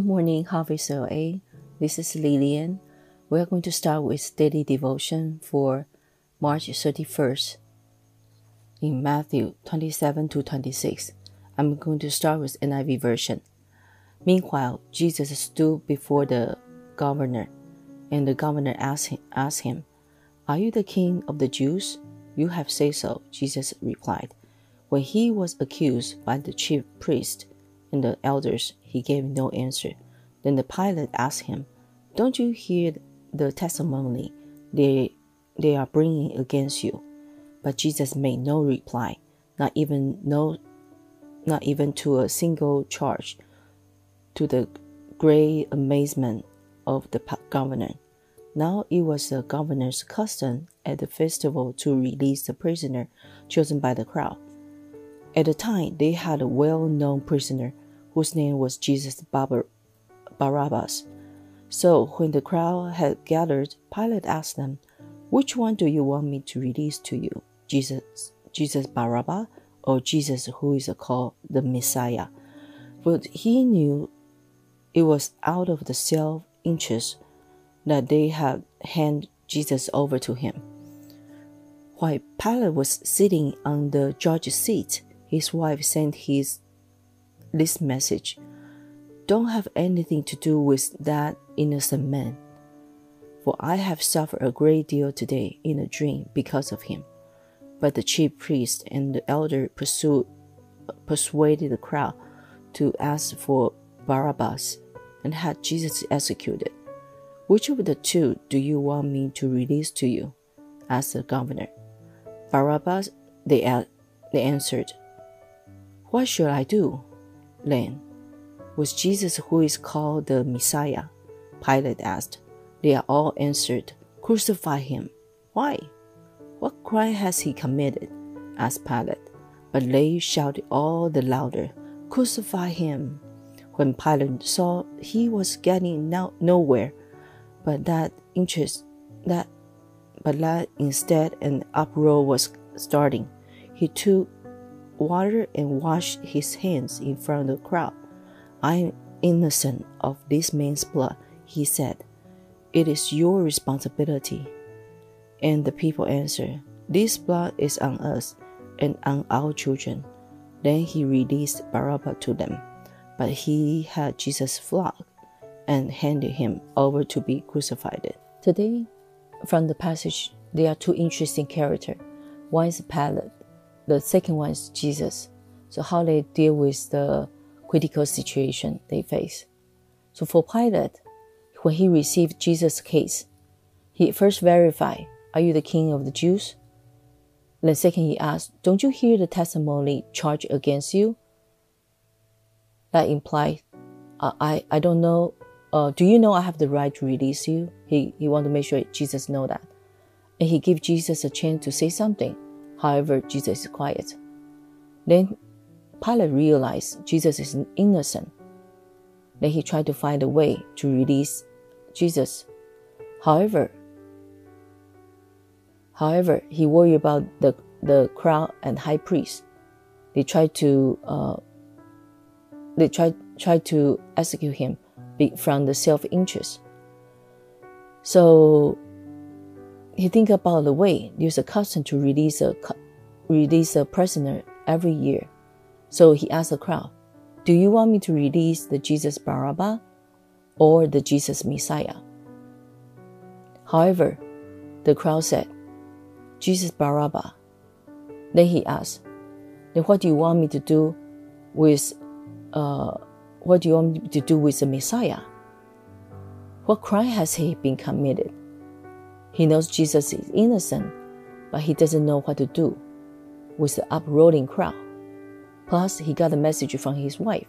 Good morning, Harvest LA. This is Lillian. We are going to start with daily devotion for March 31st in Matthew 27 to 26. I'm going to start with NIV version. Meanwhile, Jesus stood before the governor, and the governor asked him, asked him, Are you the king of the Jews? You have said so, Jesus replied. When he was accused by the chief priest and the elders, he gave no answer. Then the Pilate asked him, Don't you hear the testimony they, they are bringing against you? But Jesus made no reply, not even no, not even to a single charge, to the great amazement of the governor. Now it was the governor's custom at the festival to release the prisoner chosen by the crowd. At the time, they had a well known prisoner whose name was Jesus Barabbas. So when the crowd had gathered, Pilate asked them, Which one do you want me to release to you? Jesus, Jesus Barabbas or Jesus who is called the Messiah? But he knew it was out of the self interest that they had handed Jesus over to him. While Pilate was sitting on the judge's seat, his wife sent his this message Don't have anything to do with that innocent man, for I have suffered a great deal today in a dream because of him. But the chief priest and the elder pursued, persuaded the crowd to ask for Barabbas and had Jesus executed. Which of the two do you want me to release to you? asked the governor. Barabbas, they, they answered. What should I do? Then, was Jesus who is called the Messiah? Pilate asked. They all answered, Crucify him. Why? What crime has he committed? asked Pilate. But they shouted all the louder, Crucify him. When Pilate saw he was getting no, nowhere, but that interest that but that instead an uproar was starting, he took water and washed his hands in front of the crowd. I am innocent of this man's blood, he said. It is your responsibility. And the people answered, This blood is on us and on our children. Then he released Barabbas to them, but he had Jesus flogged and handed him over to be crucified. Today, from the passage, there are two interesting characters. One is Pilate, the second one is Jesus. So how they deal with the critical situation they face. So for Pilate, when he received Jesus' case, he first verified, Are you the king of the Jews? Then second he asked, Don't you hear the testimony charged against you? That implied, I, I don't know, uh, do you know I have the right to release you? He, he wanted to make sure Jesus know that. And he gave Jesus a chance to say something. However, Jesus is quiet. Then Pilate realized Jesus is innocent. Then he tried to find a way to release Jesus. However, however, he worried about the, the crowd and high priest. They tried to uh, they tried tried to execute him from the self interest. So he think about the way there's a custom to release a release a prisoner every year. So he asked the crowd, "Do you want me to release the Jesus Barabbas or the Jesus Messiah?" However, the crowd said, "Jesus Barabbas." Then he asked, "Then what do you want me to do with uh, what do you want me to do with the Messiah? What crime has he been committed?" He knows Jesus is innocent, but he doesn't know what to do with the uproaring crowd. Plus, he got a message from his wife.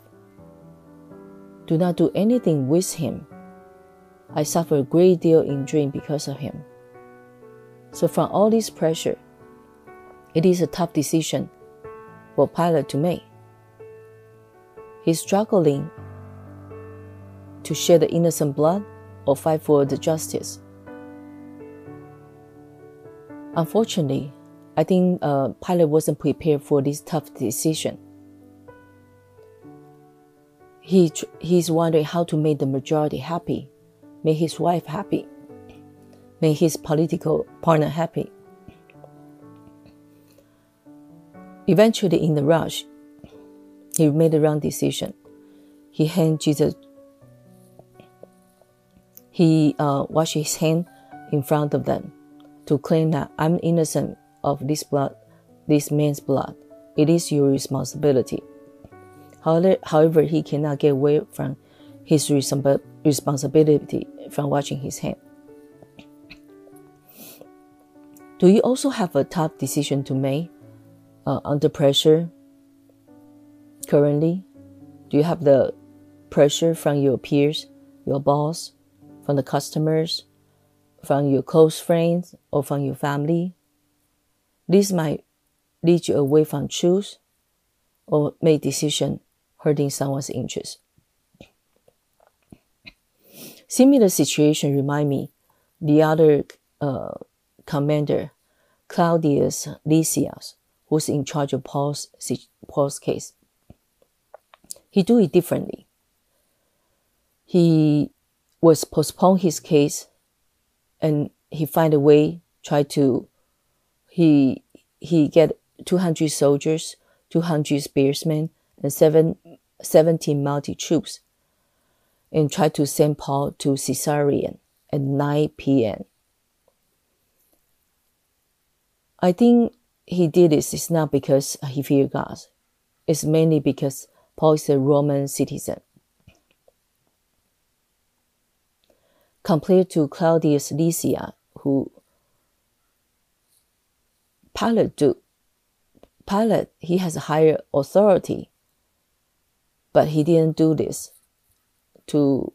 Do not do anything with him. I suffer a great deal in dream because of him. So from all this pressure, it is a tough decision for Pilate to make. He's struggling to shed the innocent blood or fight for the justice. Unfortunately, I think uh, Pilate wasn't prepared for this tough decision. he he's wondering how to make the majority happy, make his wife happy, make his political partner happy. Eventually, in the rush, he made the wrong decision. He handed Jesus. He uh, washed his hand in front of them to claim that I'm innocent of this blood, this man's blood. It is your responsibility. However, he cannot get away from his responsibility from washing his hand. Do you also have a tough decision to make uh, under pressure currently? Do you have the pressure from your peers, your boss, from the customers, from your close friends, or from your family? This might lead you away from truth or make decision hurting someone's interest. Similar situation remind me the other uh, commander, Claudius Lysias, who's in charge of Paul's, Paul's case. He do it differently. He was postpone his case and he find a way, try to, he, he get 200 soldiers, 200 spearsmen, and seven, 17 mounted troops, and tried to send Paul to Caesarea at 9 p.m. I think he did this is not because he feared God. It's mainly because Paul is a Roman citizen. Compared to Claudius Lysia, who Pilate do, Pilate, he has higher authority, but he didn't do this to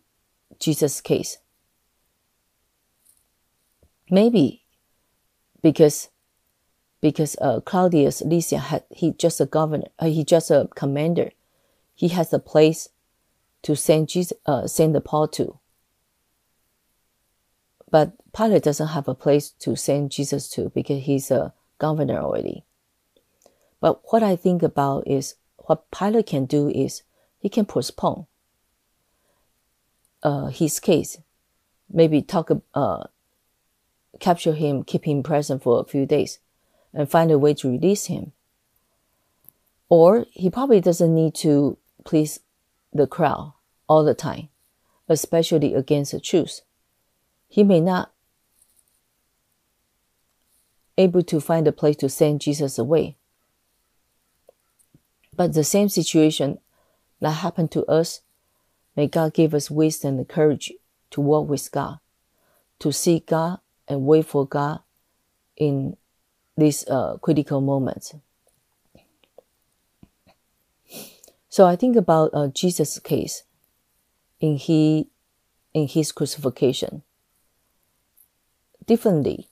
Jesus' case. Maybe because because uh, Claudius Lysia had he just a governor, uh, he just a commander, he has a place to send Jesus, uh, send the Paul to. But Pilate doesn't have a place to send Jesus to because he's a governor already. But what I think about is what Pilate can do is he can postpone uh, his case, maybe talk, uh, capture him, keep him present for a few days, and find a way to release him. Or he probably doesn't need to please the crowd all the time, especially against the truth. He may not able to find a place to send Jesus away. But the same situation that happened to us, may God give us wisdom and courage to walk with God, to seek God and wait for God in these uh, critical moments. So I think about uh, Jesus' case in he in his crucifixion. Differently,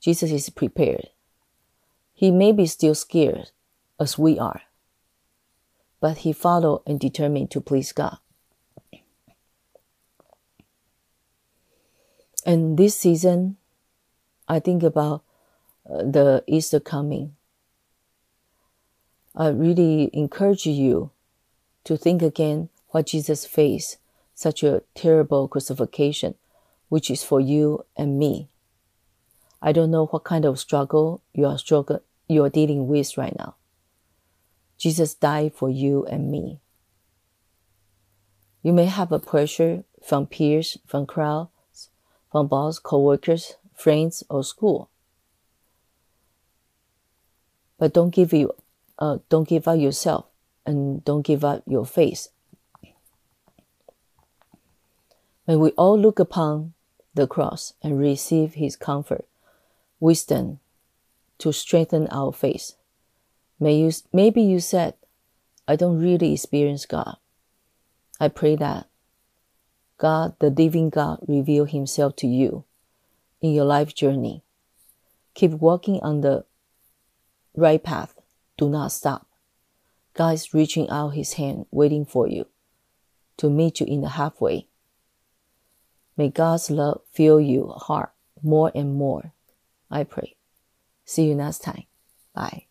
Jesus is prepared. He may be still scared as we are, but he followed and determined to please God. And this season, I think about uh, the Easter coming. I really encourage you to think again what Jesus faced such a terrible crucifixion, which is for you and me. I don't know what kind of struggle you are struggle you are dealing with right now. Jesus died for you and me. You may have a pressure from peers, from crowds, from boss, co-workers, friends, or school. But don't give you, uh, don't give up yourself, and don't give up your faith. May we all look upon the cross and receive His comfort wisdom to strengthen our faith. May you, maybe you said, I don't really experience God. I pray that God, the living God, reveal himself to you in your life journey. Keep walking on the right path. Do not stop. God is reaching out his hand, waiting for you to meet you in the halfway. May God's love fill your heart more and more I pray. See you next time. Bye.